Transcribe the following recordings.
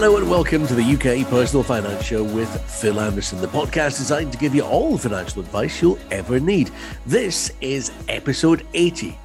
Hello and welcome to the UK Personal Finance Show with Phil Anderson, the podcast designed to give you all the financial advice you'll ever need. This is episode 80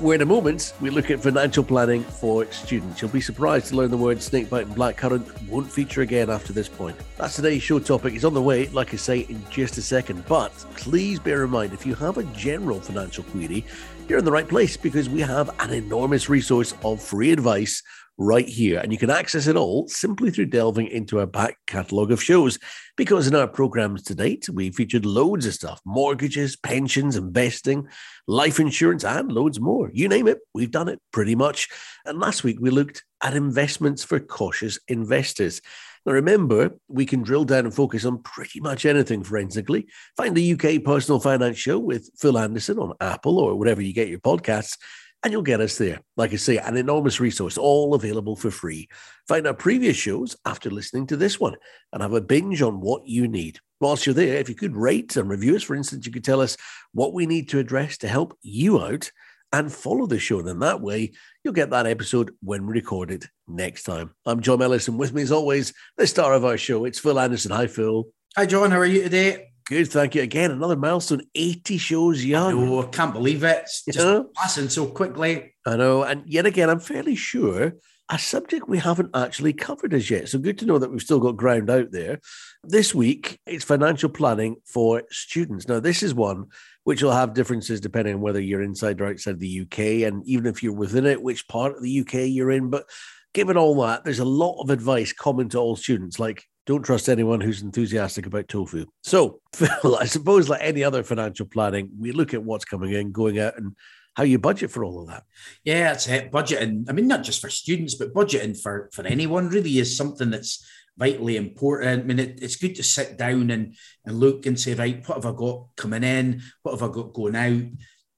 where in a moment we look at financial planning for students. You'll be surprised to learn the words snakebite and blackcurrant won't feature again after this point. That's today's show topic. It's on the way, like I say, in just a second. But please bear in mind if you have a general financial query, you're in the right place because we have an enormous resource of free advice right here. And you can access it all simply through delving into our back catalogue of shows. Because in our programs to date, we featured loads of stuff mortgages, pensions, investing, life insurance, and loads more. You name it, we've done it pretty much. And last week, we looked at investments for cautious investors. Now, remember, we can drill down and focus on pretty much anything forensically. Find the UK Personal Finance Show with Phil Anderson on Apple or wherever you get your podcasts and you'll get us there. Like I say, an enormous resource, all available for free. Find our previous shows after listening to this one and have a binge on what you need. Whilst you're there, if you could rate and review us, for instance, you could tell us what we need to address to help you out and follow the show. Then that way, you'll get that episode when we record it next time. I'm John Ellison. with me, as always, the star of our show, it's Phil Anderson. Hi, Phil. Hi, John. How are you today? Good, thank you. Again, another milestone, 80 shows young. Oh, I can't believe it. It's just yeah. passing so quickly. I know. And yet again, I'm fairly sure a subject we haven't actually covered as yet. So good to know that we've still got ground out there. This week, it's financial planning for students. Now, this is one which will have differences depending on whether you're inside or outside the UK, and even if you're within it, which part of the UK you're in. But given all that, there's a lot of advice common to all students, like don't trust anyone who's enthusiastic about tofu. So, Phil, I suppose like any other financial planning, we look at what's coming in, going out, and how you budget for all of that. Yeah, that's it. Eh, budgeting. I mean, not just for students, but budgeting for for anyone really is something that's vitally important. I mean, it, it's good to sit down and and look and say, right, what have I got coming in? What have I got going out?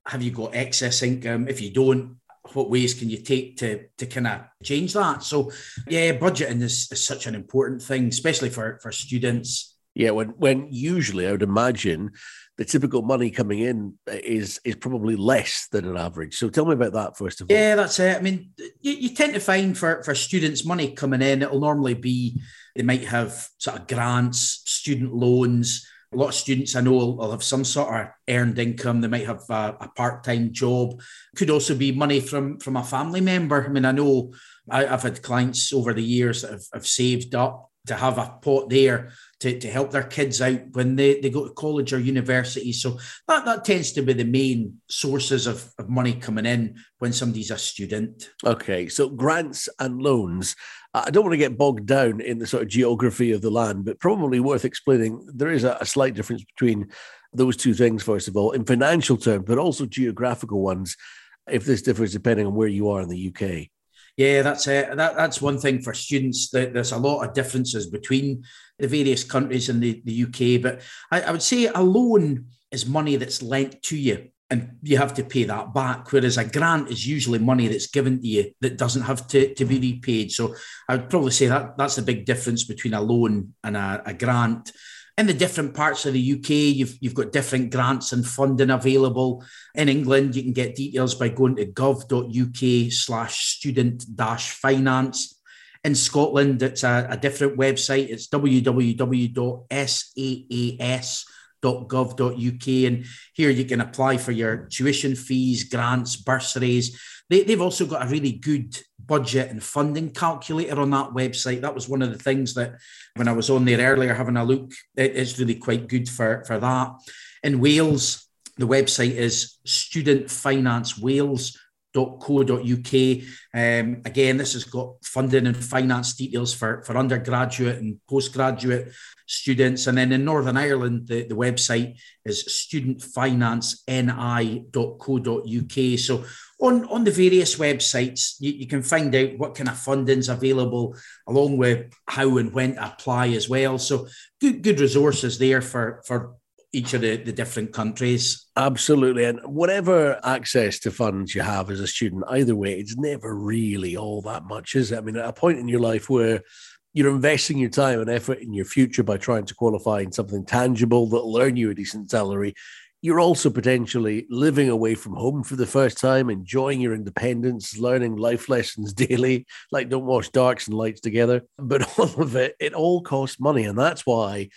Have you got excess income? If you don't, what ways can you take to to kind of change that? So yeah, budgeting is, is such an important thing, especially for for students. Yeah, when when usually I would imagine the typical money coming in is is probably less than an average. So tell me about that first of all. Yeah, that's it. I mean, you, you tend to find for for students money coming in, it'll normally be they might have sort of grants, student loans a lot of students I know will, have some sort of earned income. They might have a, a part-time job. Could also be money from from a family member. I mean, I know I, have had clients over the years that have, have saved up to have a pot there to, to help their kids out when they, they go to college or university. So that, that tends to be the main sources of, of money coming in when somebody's a student. Okay, so grants and loans. I don't want to get bogged down in the sort of geography of the land, but probably worth explaining. There is a, a slight difference between those two things, first of all, in financial terms, but also geographical ones, if this differs depending on where you are in the UK. Yeah, that's it. That, that's one thing for students. That there's a lot of differences between the various countries in the, the UK. But I, I would say a loan is money that's lent to you and you have to pay that back. Whereas a grant is usually money that's given to you that doesn't have to, to be repaid. So I would probably say that that's the big difference between a loan and a, a grant in the different parts of the UK, you've, you've got different grants and funding available. In England, you can get details by going to gov.uk slash student dash finance. In Scotland, it's a, a different website. It's www.saas.gov.uk. And here you can apply for your tuition fees, grants, bursaries. They, they've also got a really good budget and funding calculator on that website. That was one of the things that when I was on there earlier having a look, it, it's really quite good for, for that. In Wales, the website is studentfinancewales.co.uk. Um, again, this has got funding and finance details for, for undergraduate and postgraduate students. And then in Northern Ireland, the, the website is studentfinanceni.co.uk. So on, on the various websites, you, you can find out what kind of funding's available, along with how and when to apply as well. So good good resources there for for each of the, the different countries. Absolutely. And whatever access to funds you have as a student, either way, it's never really all that much, is it? I mean, at a point in your life where you're investing your time and effort in your future by trying to qualify in something tangible that'll earn you a decent salary, you're also potentially living away from home for the first time, enjoying your independence, learning life lessons daily, like don't wash darks and lights together. But all of it, it all costs money. And that's why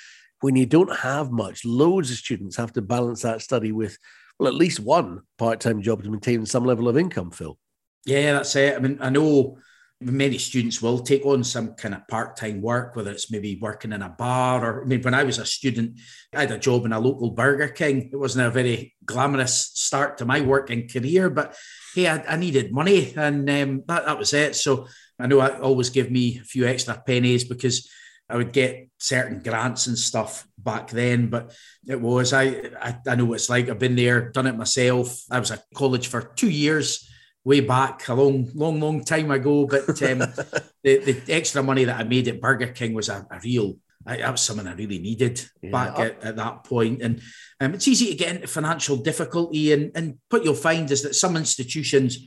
when you don't have much, loads of students have to balance that study with, well, at least one part time job to maintain some level of income, Phil. Yeah, that's it. I mean, I know many students will take on some kind of part-time work, whether it's maybe working in a bar or I mean, when I was a student, I had a job in a local Burger King. It wasn't a very glamorous start to my working career, but hey, I, I needed money and um, that, that was it. So I know I always give me a few extra pennies because I would get certain grants and stuff back then, but it was I, I I know what it's like. I've been there, done it myself. I was at college for two years way back a long, long, long time ago. But um, the, the extra money that I made at Burger King was a, a real, I, that was something I really needed yeah. back at, at, that point. And um, it's easy to get into financial difficulty. And, and what you'll find is that some institutions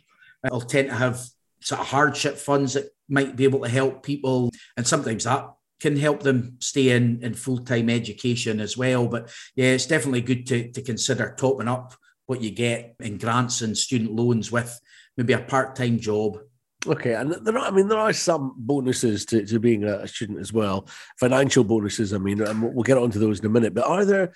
will tend to have sort of hardship funds that might be able to help people. And sometimes that can help them stay in, in full time education as well. But yeah, it's definitely good to, to consider topping up what you get in grants and student loans with maybe a part-time job. Okay, and there are, I mean, there are some bonuses to, to being a student as well. Financial bonuses, I mean, and we'll get onto those in a minute. But are there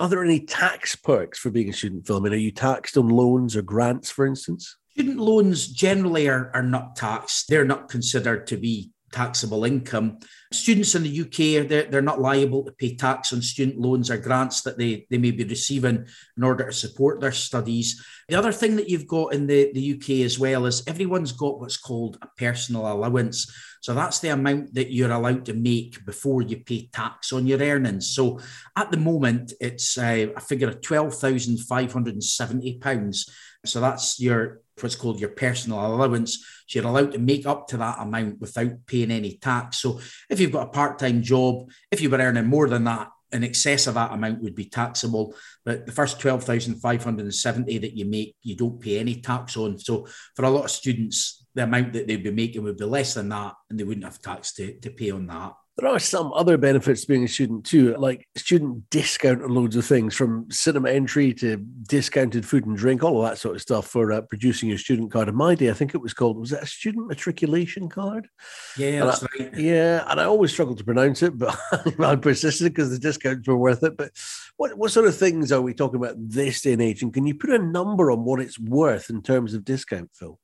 are there any tax perks for being a student, Phil? I mean, are you taxed on loans or grants, for instance? Student loans generally are, are not taxed. They're not considered to be taxable income. Students in the UK, they're, they're not liable to pay tax on student loans or grants that they, they may be receiving in order to support their studies. The other thing that you've got in the, the UK as well is everyone's got what's called a personal allowance. So that's the amount that you're allowed to make before you pay tax on your earnings. So at the moment, it's uh, a figure of £12,570. So that's your what's called your personal allowance. So you're allowed to make up to that amount without paying any tax. So if you've got a part-time job, if you were earning more than that, in excess of that amount would be taxable. But the first 12,570 that you make, you don't pay any tax on. So for a lot of students, the amount that they'd be making would be less than that, and they wouldn't have tax to, to pay on that. There are some other benefits to being a student too, like student discount on loads of things from cinema entry to discounted food and drink, all of that sort of stuff for uh, producing your student card. In my day, I think it was called, was it a student matriculation card? Yeah, that's I, right. Yeah, and I always struggled to pronounce it, but I persisted because the discounts were worth it. But what, what sort of things are we talking about this day and age? And can you put a number on what it's worth in terms of discount, Phil?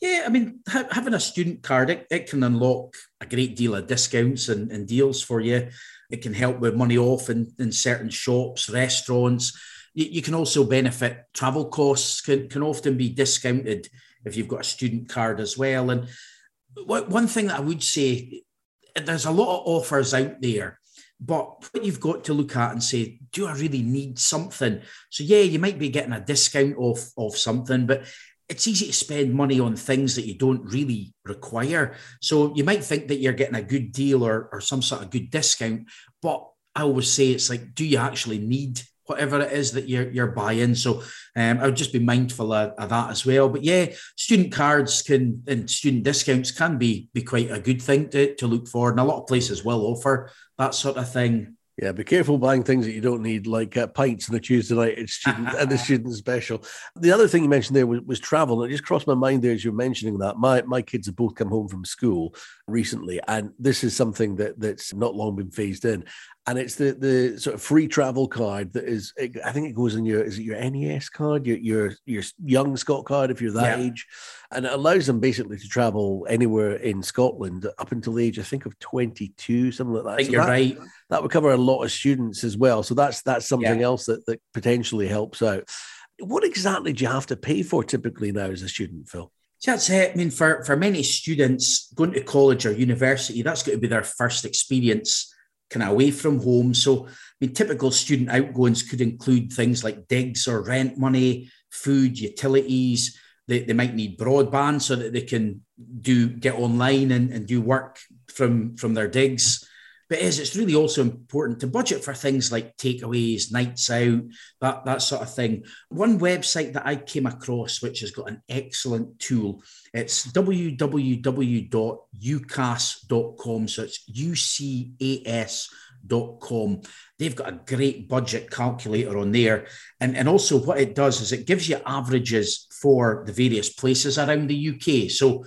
Yeah, I mean, ha- having a student card, it, it, can unlock a great deal of discounts and, and deals for you. It can help with money off in, in certain shops, restaurants. You, you, can also benefit travel costs, can, can often be discounted if you've got a student card as well. And one thing that I would say, there's a lot of offers out there, but what you've got to look at and say, do I really need something? So yeah, you might be getting a discount off of something, but it's easy to spend money on things that you don't really require. So you might think that you're getting a good deal or, or some sort of good discount, but I always say it's like, do you actually need whatever it is that you're, you're buying? So um, I would just be mindful of, of, that as well. But yeah, student cards can and student discounts can be be quite a good thing to, to look for, and a lot of places will offer that sort of thing. Yeah, be careful buying things that you don't need, like uh, pints on a Tuesday night at student and the student special. The other thing you mentioned there was, was travel. And it just crossed my mind there as you're mentioning that. My my kids have both come home from school recently, and this is something that that's not long been phased in and it's the the sort of free travel card that is i think it goes in your is it your nes card? Your your, your young scot card if you're that yeah. age. And it allows them basically to travel anywhere in scotland up until the age i think of 22 something like that. I think so you're that, right. that would cover a lot of students as well. So that's that's something yeah. else that, that potentially helps out. What exactly do you have to pay for typically now as a student phil? That's it. I mean, for, for many students going to college or university, that's going to be their first experience kind of away from home. So, I mean, typical student outgoings could include things like digs or rent money, food, utilities. They, they might need broadband so that they can do get online and, and do work from from their digs. But is it's really also important to budget for things like takeaways, nights out, that, that sort of thing. One website that I came across, which has got an excellent tool, it's www.ucas.com. So it's U-C-A-S com. They've got a great budget calculator on there. And, and also, what it does is it gives you averages for the various places around the UK. So,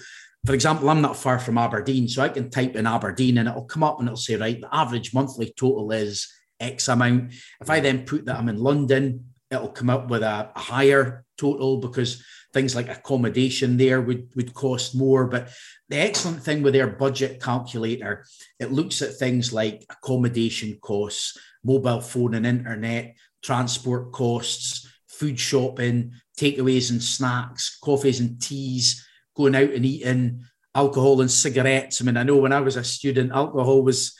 for example, I'm not far from Aberdeen, so I can type in Aberdeen and it'll come up and it'll say, right, the average monthly total is X amount. If I then put that I'm in London, it'll come up with a, a higher total because things like accommodation there would, would cost more. But the excellent thing with their budget calculator, it looks at things like accommodation costs, mobile phone and internet, transport costs, food shopping, takeaways and snacks, coffees and teas, going out and eating, alcohol and cigarettes. I mean, I know when I was a student, alcohol was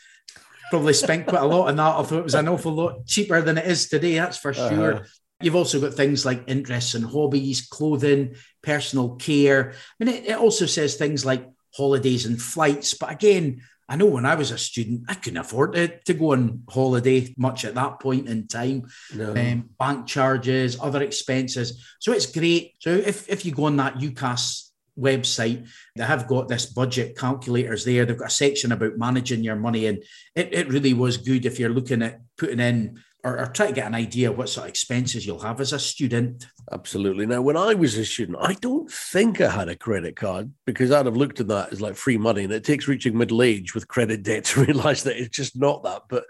probably spent quite a lot on that. I thought it was an awful lot cheaper than it is today, that's for sure. Uh-huh. You've also got things like interests and hobbies, clothing, personal care. I mean, it, it also says things like holidays and flights. But again, I know when I was a student, I couldn't afford to, to go on holiday much at that point in time. No. Um, bank charges, other expenses. So it's great. So if, if you go on that UCAS website, they have got this budget calculators there. They've got a section about managing your money. And it, it really was good if you're looking at putting in or, or try to get an idea what sort of expenses you'll have as a student. Absolutely. Now, when I was a student, I don't think I had a credit card because I'd have looked at that as like free money. And it takes reaching middle age with credit debt to realize that it's just not that. But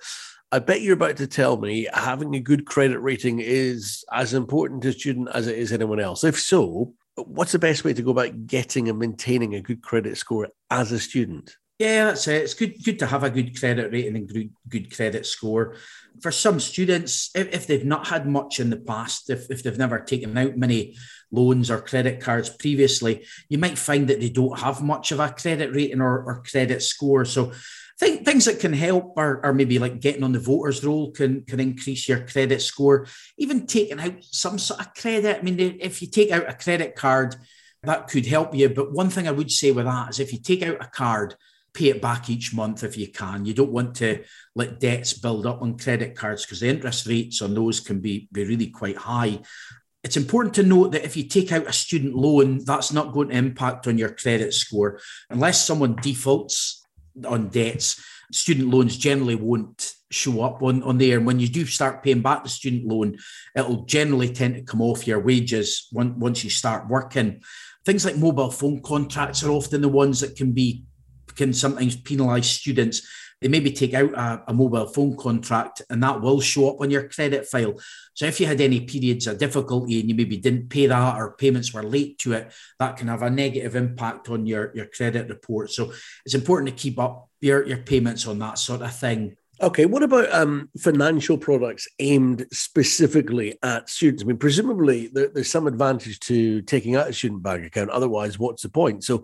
I bet you're about to tell me having a good credit rating is as important to a student as it is anyone else. If so, what's the best way to go about getting and maintaining a good credit score as a student? Yeah, that's it. It's good, good to have a good credit rating and good, good credit score. For some students, if, if they've not had much in the past, if, if they've never taken out many loans or credit cards previously, you might find that they don't have much of a credit rating or, or credit score. So think things that can help are, are maybe like getting on the voters roll can can increase your credit score. Even taking out some sort of credit. I mean, if you take out a credit card, that could help you. But one thing I would say with that is if you take out a card pay it back each month if you can. You don't want to let debts build up on credit cards because the interest rates on those can be, be really quite high. It's important to note that if you take out a student loan, that's not going to impact on your credit score. Unless someone defaults on debts, student loans generally won't show up on, on there. And when you do start paying back the student loan, it'll generally tend to come off your wages once you start working. Things like mobile phone contracts are often the ones that can be can sometimes penalise students. They maybe take out a, a, mobile phone contract and that will show up on your credit file. So if you had any periods of difficulty and you maybe didn't pay that or payments were late to it, that can have a negative impact on your, your credit report. So it's important to keep up your, your payments on that sort of thing. Okay, what about um, financial products aimed specifically at students? I mean, presumably there, there's some advantage to taking out a student bank account. Otherwise, what's the point? So,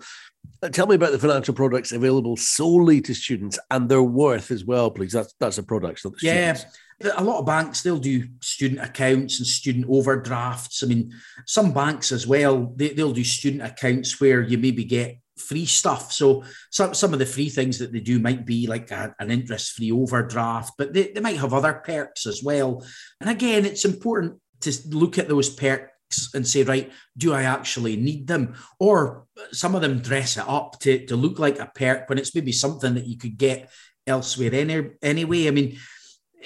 uh, tell me about the financial products available solely to students and their worth as well, please. That's that's a product, not the yeah. Students. A lot of banks they'll do student accounts and student overdrafts. I mean, some banks as well they, they'll do student accounts where you maybe get free stuff. So some, some of the free things that they do might be like a, an interest-free overdraft, but they, they might have other perks as well. And again, it's important to look at those perks and say, right, do I actually need them? Or some of them dress it up to, to look like a perk when it's maybe something that you could get elsewhere any, anyway. I mean,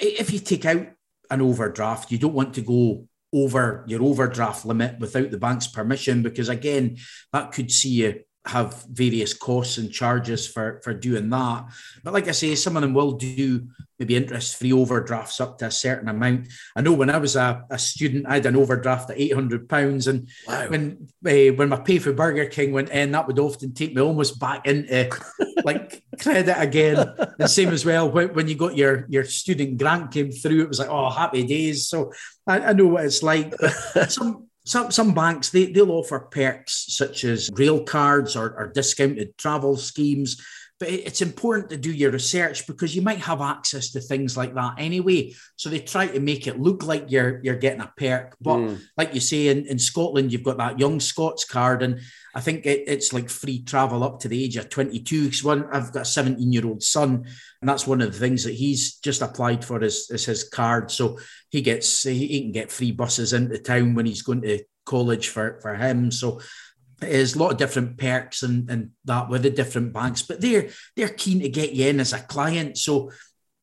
if you take out an overdraft, you don't want to go over your overdraft limit without the bank's permission because again that could see you have various costs and charges for for doing that. But like I say, some of them will do maybe interest-free overdrafts up to a certain amount. I know when I was a, a student, I had an overdraft at eight hundred pounds, and wow. when uh, when my pay for Burger King went in, that would often take me almost back into like credit again. The same as well when, when you got your your student grant came through, it was like oh happy days. So I, I know what it's like. But some some some banks they, they'll offer perks such as rail cards or, or discounted travel schemes but it's important to do your research because you might have access to things like that anyway. So they try to make it look like you're you're getting a perk. But mm. like you say, in, in Scotland, you've got that young Scots card, and I think it, it's like free travel up to the age of 22. Because one, I've got a 17 year old son, and that's one of the things that he's just applied for is, is his card. So he gets he can get free buses into town when he's going to college for for him. So is a lot of different perks and, and that with the different banks, but they're they're keen to get you in as a client. So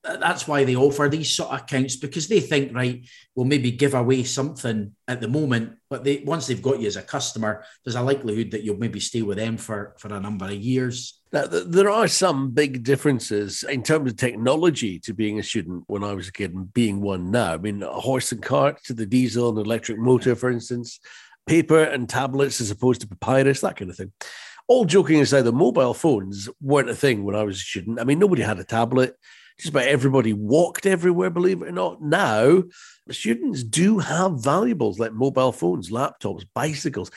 uh, that's why they offer these sort of accounts because they think, right, we'll maybe give away something at the moment, but they once they've got you as a customer, there's a likelihood that you'll maybe stay with them for, for a number of years. Now, there are some big differences in terms of technology to being a student when I was a kid and being one now. I mean, a horse and cart to the diesel and electric motor, for instance, paper and tablets as opposed to papyrus, that kind of thing. All joking aside, the mobile phones weren't a thing when I was a student. I mean, nobody had a tablet just about everybody walked everywhere, believe it or not. Now, students do have valuables like mobile phones, laptops, bicycles.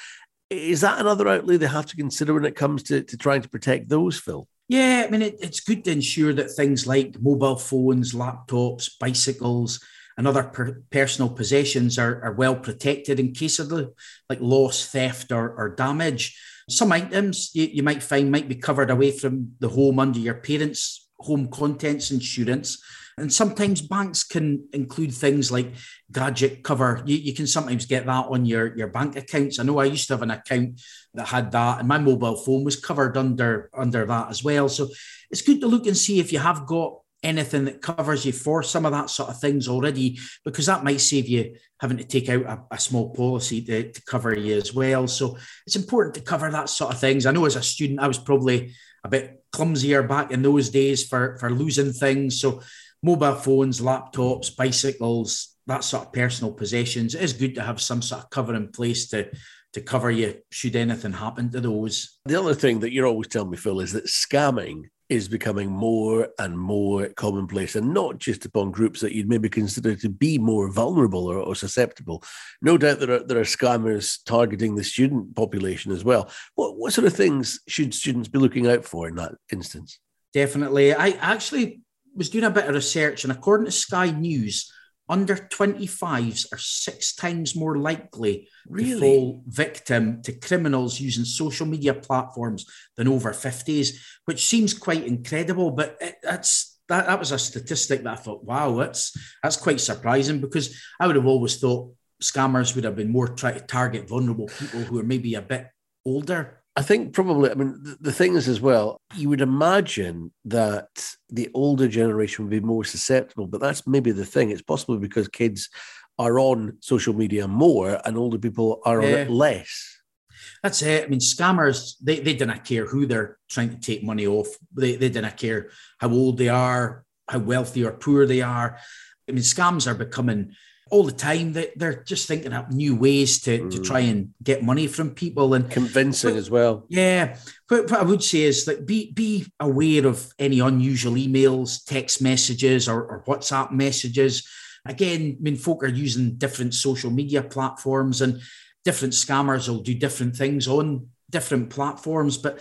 Is that another outlay they have to consider when it comes to, to trying to protect those, Phil? Yeah, I mean, it, it's good to ensure that things like mobile phones, laptops, bicycles, and other per- personal possessions are, are well protected in case of the like loss, theft, or, or damage. Some items you, you might find might be covered away from the home under your parents' home contents insurance. And sometimes banks can include things like gadget cover. You, you, can sometimes get that on your, your bank accounts. I know I used to have an account that had that, and my mobile phone was covered under, under that as well. So it's good to look and see if you have got anything that covers you for some of that sort of things already, because that might save you having to take out a, a small policy to, to cover you as well. So it's important to cover that sort of things. I know as a student, I was probably a bit clumsier back in those days for, for losing things. So mobile phones, laptops, bicycles, that sort of personal possessions, it is good to have some sort of cover in place to to cover you should anything happen to those. The other thing that you're always telling me, Phil, is that scamming is becoming more and more commonplace, and not just upon groups that you'd maybe consider to be more vulnerable or, or, susceptible. No doubt there are there are scammers targeting the student population as well. What what sort of things should students be looking out for in that instance? Definitely, I actually was doing a bit of research, and according to Sky News, under 25s are six times more likely really? to fall victim to criminals using social media platforms than over 50s, which seems quite incredible. But it, that's that, that was a statistic that I thought, wow, that's that's quite surprising because I would have always thought scammers would have been more trying to target vulnerable people who are maybe a bit older. I think probably, I mean, the, the thing is as well, you would imagine that the older generation would be more susceptible, but that's maybe the thing. It's possibly because kids are on social media more and older people are yeah. on it less. That's it. I mean, scammers, they, they don't care who they're trying to take money off. They, they don't care how old they are, how wealthy or poor they are. I mean, scams are becoming all the time. that they're just thinking up new ways to, mm. to try and get money from people and convincing but, as well. Yeah. But what I would say is that be be aware of any unusual emails, text messages, or, or WhatsApp messages. Again, I mean, folk are using different social media platforms and different scammers will do different things on different platforms. But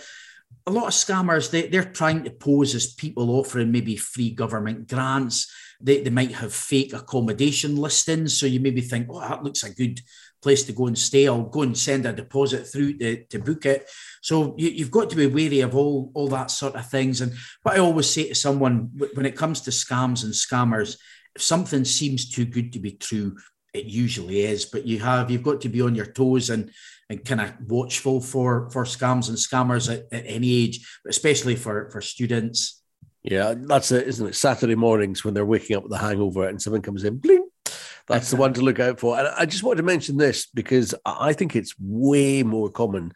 a lot of scammers, they, they're trying to pose as people offering maybe free government grants they, they might have fake accommodation listings. So you maybe think, oh, that looks a good place to go and stay. I'll go and send a deposit through to, to book it. So you, have got to be wary of all, all that sort of things. And what I always say to someone when it comes to scams and scammers, if something seems too good to be true, it usually is. But you have you've got to be on your toes and and kind of watchful for for scams and scammers at, at any age, especially for for students. Yeah, that's it, isn't it? Saturday mornings when they're waking up with a hangover and someone comes in, bling. That's the one to look out for. And I just want to mention this because I think it's way more common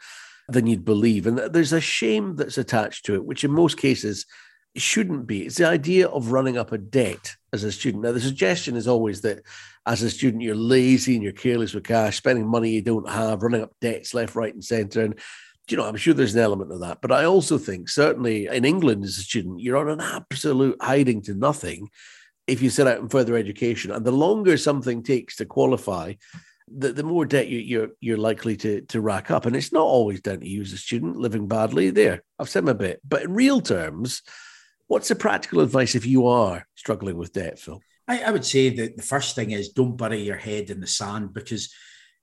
than you'd believe. And there's a shame that's attached to it, which in most cases shouldn't be. It's the idea of running up a debt as a student. Now, the suggestion is always that as a student, you're lazy and you're careless with cash, spending money you don't have, running up debts left, right, and center. And you know, I'm sure there's an element of that. But I also think, certainly in England as a student, you're on an absolute hiding to nothing if you set out in further education. And the longer something takes to qualify, the, the more debt you, are you're, you're likely to, to rack up. And it's not always down to you as a student living badly. There, I've said my bit. But in real terms, what's the practical advice if you are struggling with debt, Phil? I, I would say that the first thing is don't bury your head in the sand because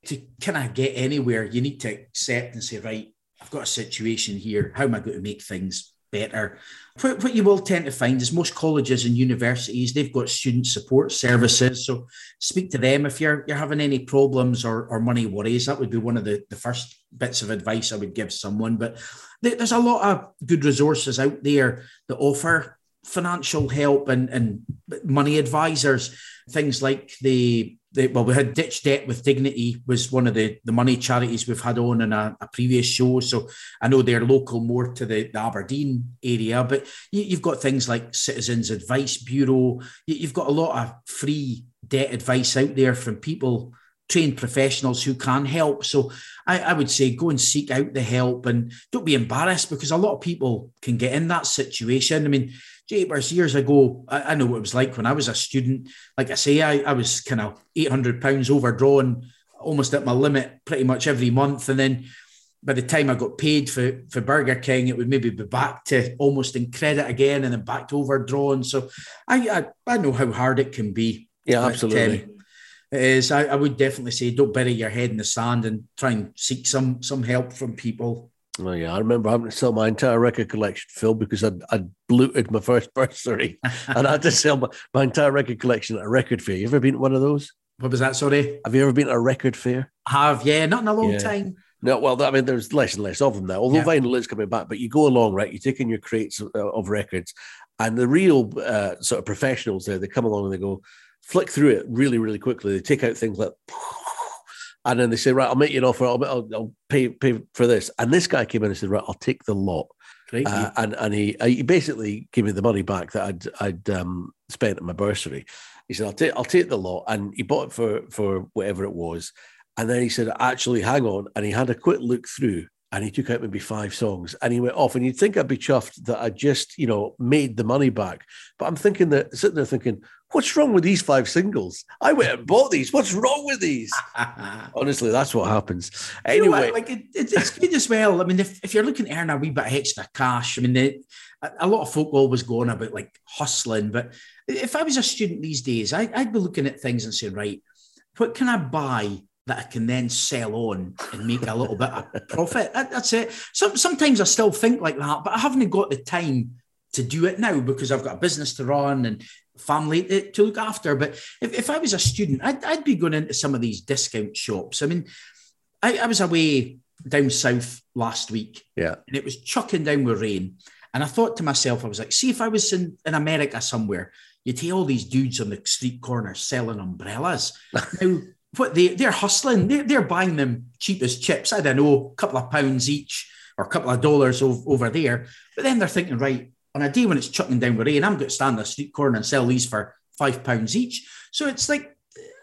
to kind of get anywhere, you need to accept and say, right, I've got a situation here. How am I going to make things better? What, what you will tend to find is most colleges and universities, they've got student support services. So speak to them if you're you're having any problems or, or money worries. That would be one of the, the first bits of advice I would give someone. But there's a lot of good resources out there that offer financial help and, and money advisors, things like the the, well, we had Ditch Debt with Dignity was one of the, the money charities we've had on in a, a previous show. So I know they're local more to the, the Aberdeen area, but you, have got things like Citizens Advice Bureau. You, you've got a lot of free debt advice out there from people trained professionals who can help. So I, I, would say go and seek out the help and don't be embarrassed because a lot of people can get in that situation. I mean, Japers, years ago, I, I, know what it was like when I was a student. Like I say, I, I was kind of £800 overdrawn, almost at my limit pretty much every month. And then by the time I got paid for, for Burger King, it would maybe be back to almost in credit again and then back to overdrawn. So I, I, I know how hard it can be. Yeah, absolutely. um, it is. I, I would definitely say don't bury your head in the sand and try and seek some some help from people. Oh yeah, I remember having to sell my entire record collection, Phil, because I'd, I'd blooted my first bursary, and I had to sell my, my, entire record collection at a record fair. You ever been to one of those? What was that? Sorry. Have you ever been to a record fair? have yeah, not in a long yeah. time. No, well, I mean, there's less and less of them now. Although yeah. vinyl is coming back, but you go along, right? You take in your crates of, of records, and the real uh, sort of professionals there, they come along and they go, flick through it really, really quickly. They take out things like, and then they say, right, I'll make you an offer. I'll, I'll, I'll pay pay for this. And this guy came in and said, right, I'll take the lot. Uh, and and he he basically gave me the money back that I'd I'd um, spent at my bursary. He said, I'll take I'll take the lot, and he bought it for for whatever it was. And then he said, actually, hang on. And he had a quick look through and he took out maybe five songs and he went off. And you'd think I'd be chuffed that I just, you know, made the money back. But I'm thinking that sitting there thinking, what's wrong with these five singles? I went and bought these. What's wrong with these? Honestly, that's what happens. Anyway, you know like it, it's good as well. I mean, if, if you're looking to earn a wee bit of extra cash, I mean, the, a lot of folk always going about like hustling. But if I was a student these days, I, I'd be looking at things and saying, right, what can I buy that I can then sell on and make a little bit of profit. That, that's it. Some, sometimes I still think like that, but I haven't got the time to do it now because I've got a business to run and family to, to look after. But if, if I was a student, I'd, I'd, be going into some of these discount shops. I mean, I, I was away down south last week. Yeah. And it was chucking down with rain. And I thought to myself, I was like, see if I was in, in America somewhere, you'd see all these dudes on the street corner selling umbrellas. now, what they they're hustling. They're, they're buying them cheap as chips. I don't know, a couple of pounds each or a couple of dollars over there. But then they're thinking, right, on a day when it's chucking down with rain, I'm going to stand on a street corner and sell these for five pounds each. So it's like,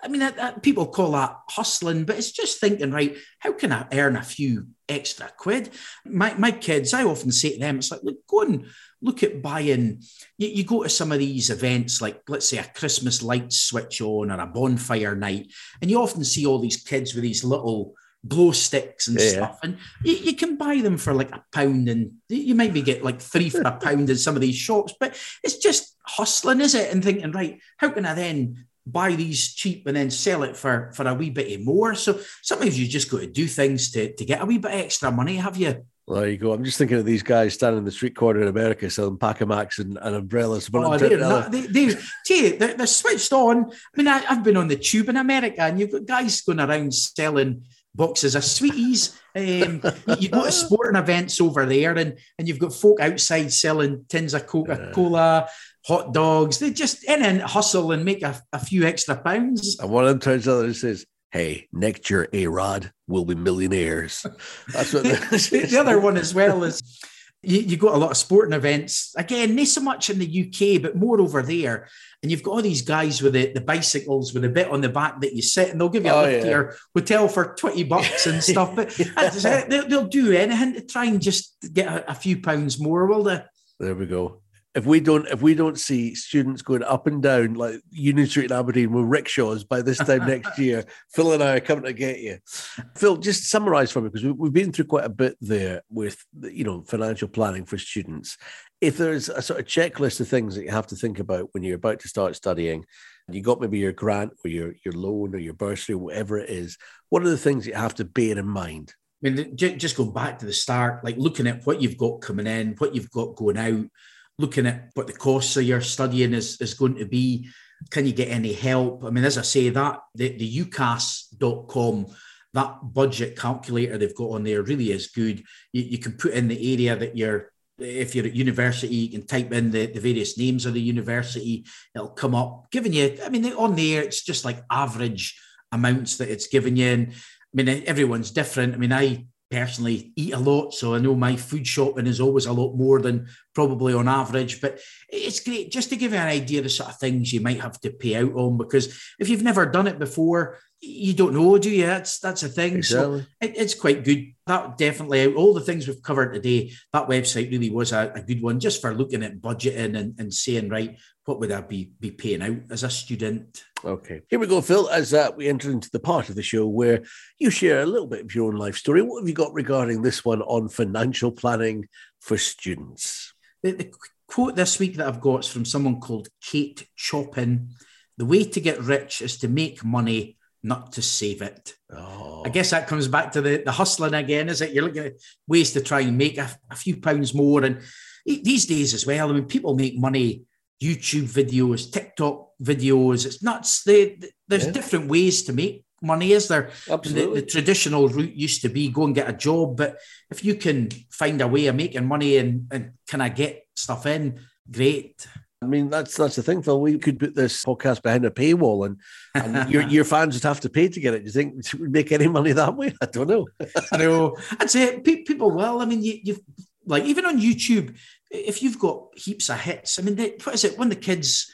I mean, people call that hustling, but it's just thinking, right, how can I earn a few extra quid? My, my kids, I often say to them, it's like, look, go and look at buying. You, you, go to some of these events, like let's say a Christmas lights switch on or a bonfire night, and you often see all these kids with these little glow sticks and yeah. stuff, and you, you, can buy them for like a pound, and you maybe get like three for a pound in some of these shops. But it's just hustling, is it? And thinking, right, how can I then buy these cheap and then sell it for for a wee bit more? So sometimes you just got to do things to to get a wee bit extra money. Have you? Well, there you go. I'm just thinking of these guys standing in the street corner in America selling Pac-a-macs and, and umbrellas. But oh, they're not, they, they, they're, they're, switched on. I mean, I, have been on the tube in America and you've got guys going around selling boxes of sweeties. Um, you go to sporting events over there and, and you've got folk outside selling tins of Coca Cola, hot dogs. They just in and hustle and make a, a few extra pounds. And one of them turns out and says, hey, next year, A Rod will be millionaires. That's what the, the other one as well is you, you got a lot of sporting events. Again, not so much in the UK, but more over there. And you've got all these guys with the, the bicycles with a bit on the back that you sit and they'll give you a oh, lift yeah. to your hotel for 20 bucks and stuff. But they'll, they'll, do anything to try and just get a, a few pounds more, will they? There we go if we don't if we don't see students going up and down like Union Street in Aberdeen with rickshaws by this time next year, Phil and I are coming to get you. Phil, just summarise for me because we've been through quite a bit there with you know financial planning for students. If there's a sort of checklist of things that you have to think about when you're about to start studying, you got maybe your grant or your your loan or your bursary, or whatever it is. What are the things you have to bear in mind? I mean, just go back to the start, like looking at what you've got coming in, what you've got going out looking at what the costs of your studying is, is going to be. Can you get any help? I mean, as I say, that the, the ucas.com, that budget calculator they've got on there really is good. You, you can put in the area that you're if you're at university, you can type in the, the various names of the university, it'll come up, giving you, I mean, on there, it's just like average amounts that it's giving you. And I mean, everyone's different. I mean, I personally eat a lot, so I know my food shopping is always a lot more than probably on average. But it's great just to give you an idea of the sort of things you might have to pay out on because if you've never done it before, you don't know, do you? That's that's a thing. Exactly. So it, it's quite good. That definitely all the things we've covered today. That website really was a, a good one just for looking at budgeting and, and saying right, what would I be be paying out as a student? Okay, here we go, Phil. As uh, we enter into the part of the show where you share a little bit of your own life story, what have you got regarding this one on financial planning for students? The, the quote this week that I've got is from someone called Kate Chopin. The way to get rich is to make money not to save it. Oh. I guess that comes back to the, the hustling again, is it? You're looking at ways to try and make a, a few pounds more. And these days as well, I mean, people make money, YouTube videos, TikTok videos. It's nuts. They, there's yeah. different ways to make money, is there? Absolutely. The, the, traditional route used to be go and get a job. But if you can find a way of making money and, and can I get stuff in, great. I mean, that's that's the thing, Phil. We could put this podcast behind a paywall, and, and your your fans would have to pay to get it. Do you think we make any money that way? I don't know. I know. I'd say people will. I mean, you, you've like even on YouTube, if you've got heaps of hits. I mean, they, what is it when the kids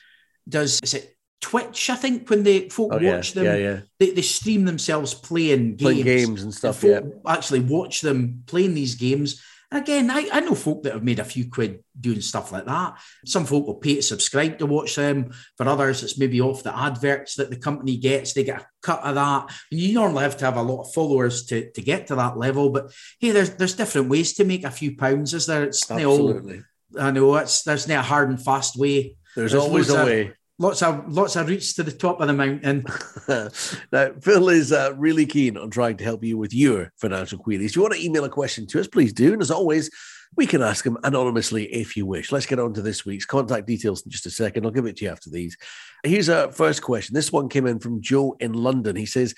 does? Is it Twitch? I think when they folk oh, watch yeah, them, yeah, yeah. They, they stream themselves playing games, playing games and stuff. yeah, actually watch them playing these games Again, I, I know folk that have made a few quid doing stuff like that. Some folk will pay to subscribe to watch them. For others, it's maybe off the adverts that the company gets. They get a cut of that. And you normally have to have a lot of followers to, to get to that level. But hey, there's there's different ways to make a few pounds, is there? It's Absolutely. All, I know it's there's no hard and fast way. There's, there's always a way lots of lots of reach to the top of the mountain. now, Phil is uh, really keen on trying to help you with your financial queries. If you want to email a question to us, please do. And as always, we can ask them anonymously if you wish. Let's get on to this week's contact details in just a second. I'll give it to you after these. Here's our first question. This one came in from Joe in London. He says,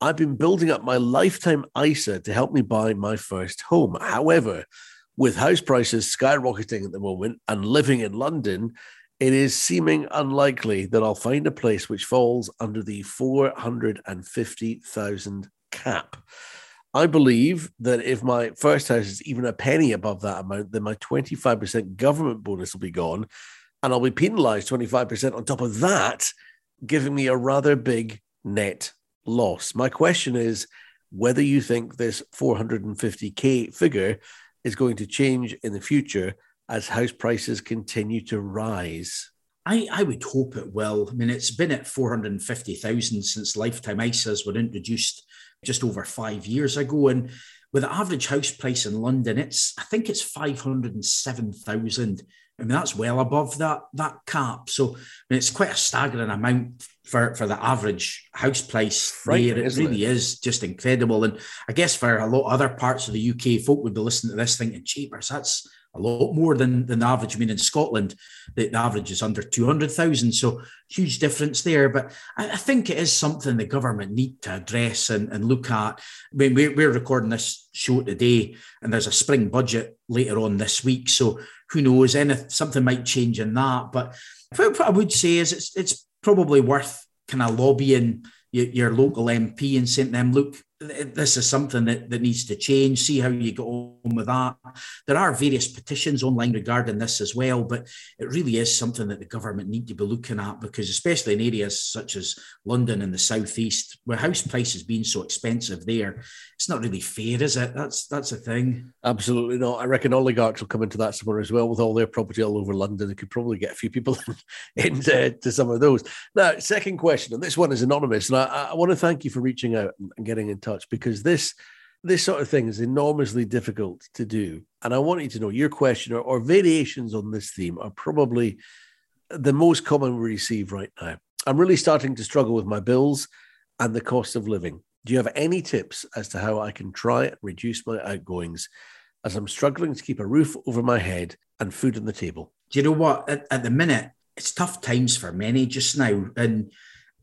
I've been building up my lifetime ISA to help me buy my first home. However, with house prices skyrocketing at the moment and living in London, it is seeming unlikely that I'll find a place which falls under the 450,000 cap. I believe that if my first house is even a penny above that amount, then my 25% government bonus will be gone. And I'll be penalized 25% on top of that, giving me a rather big net loss. My question is whether you think this 450K figure is going to change in the future as house prices continue to rise? I, I would hope it will. I mean, it's been at 450,000 since lifetime ISAs were introduced just over five years ago. And with the average house price in London, it's I think it's 507,000. I mean, that's well above that that cap. So I mean, it's quite a staggering amount for, for the average house price there. It really it? is just incredible. And I guess for a lot of other parts of the UK, folk would be listening to this thinking, cheapers, that's a lot more than, than the average. I mean, in Scotland, the, the average is under 200,000. So huge difference there. But I, I, think it is something the government need to address and, and look at. I mean, we're, we're recording this show today and there's a spring budget later on this week. So who knows, anything, something might change in that. But what I would say is it's, it's probably worth kind of lobbying your, your local MP and saying to them, look, this is something that, that needs to change. See how you get on with that. There are various petitions online regarding this as well, but it really is something that the government need to be looking at because, especially in areas such as London and the southeast, where house prices being so expensive there, it's not really fair, is it? That's that's a thing. Absolutely not. I reckon oligarchs will come into that somewhere as well with all their property all over London. They could probably get a few people into to some of those. Now, second question, and this one is anonymous, and I, I want to thank you for reaching out and getting in touch because this this sort of thing is enormously difficult to do. And I want you to know your question or, or variations on this theme are probably the most common we receive right now. I'm really starting to struggle with my bills and the cost of living. Do you have any tips as to how I can try and reduce my outgoings as I'm struggling to keep a roof over my head and food on the table? Do you know what? At, at the minute, it's tough times for many just now. And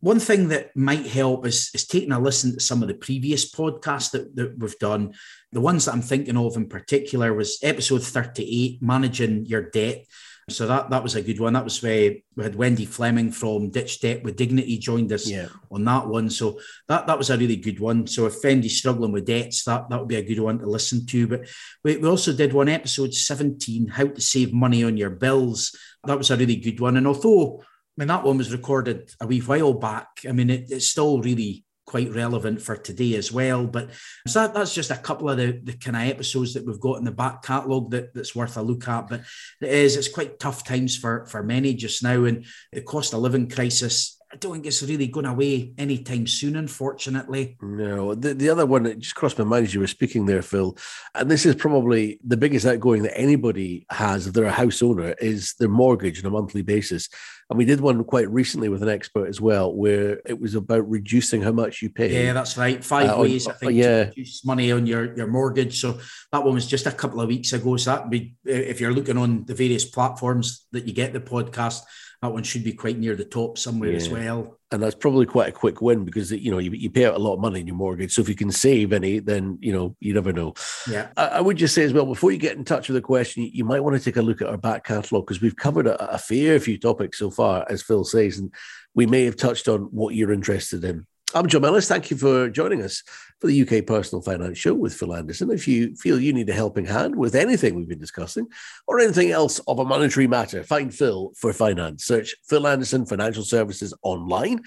one thing that might help is, is taking a listen to some of the previous podcasts that, that we've done. The ones that I'm thinking of in particular was episode 38, Managing Your Debt. So that that was a good one. That was where we had Wendy Fleming from Ditch Debt with Dignity joined us yeah. on that one. So that, that was a really good one. So if Wendy's struggling with debts, that, that would be a good one to listen to. But we, we also did one episode 17, How to Save Money on Your Bills. That was a really good one. And although mean that one was recorded a wee while back, I mean it, it's still really quite relevant for today as well. But so that, that's just a couple of the, the kind of episodes that we've got in the back catalogue that, that's worth a look at. But it is, it's quite tough times for, for many just now. And the cost of living crisis I don't think it's really going away anytime soon, unfortunately. No, the, the other one that just crossed my mind as you were speaking there, Phil, and this is probably the biggest outgoing that anybody has if they're a house owner is their mortgage on a monthly basis. And we did one quite recently with an expert as well, where it was about reducing how much you pay. Yeah, that's right. Five uh, ways, on, I think, yeah. to reduce money on your, your mortgage. So that one was just a couple of weeks ago. So that be if you're looking on the various platforms that you get the podcast, that one should be quite near the top somewhere yeah. as well. And that's probably quite a quick win because you know you, you pay out a lot of money in your mortgage. So if you can save any, then you know you never know. Yeah, I, I would just say as well before you get in touch with the question, you, you might want to take a look at our back catalogue because we've covered a, a fair few topics so far, as Phil says, and we may have touched on what you're interested in. I'm John Ellis. Thank you for joining us for the UK Personal Finance Show with Phil Anderson. If you feel you need a helping hand with anything we've been discussing or anything else of a monetary matter, find Phil for finance. Search Phil Anderson Financial Services online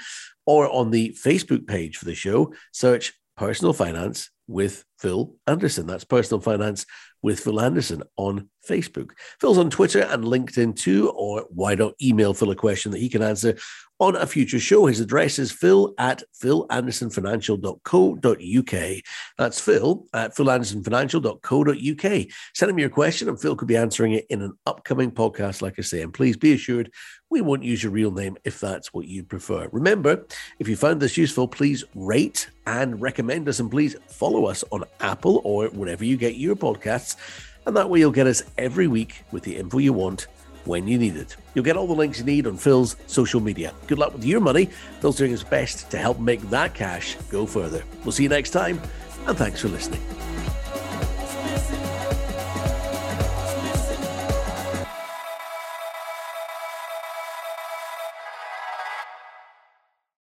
or on the Facebook page for the show. Search Personal Finance with Phil Anderson. That's Personal Finance with Phil Anderson on Facebook. Phil's on Twitter and LinkedIn too, or why don't email Phil a question that he can answer on a future show. His address is phil at philandersonfinancial.co.uk. That's phil at philandersonfinancial.co.uk. Send him your question and Phil could be answering it in an upcoming podcast, like I say. And please be assured we won't use your real name if that's what you prefer. Remember, if you found this useful, please rate and recommend us and please follow us on Apple or wherever you get your podcasts. And that way you'll get us every week with the info you want when you need it. You'll get all the links you need on Phil's social media. Good luck with your money. Phil's doing his best to help make that cash go further. We'll see you next time, and thanks for listening.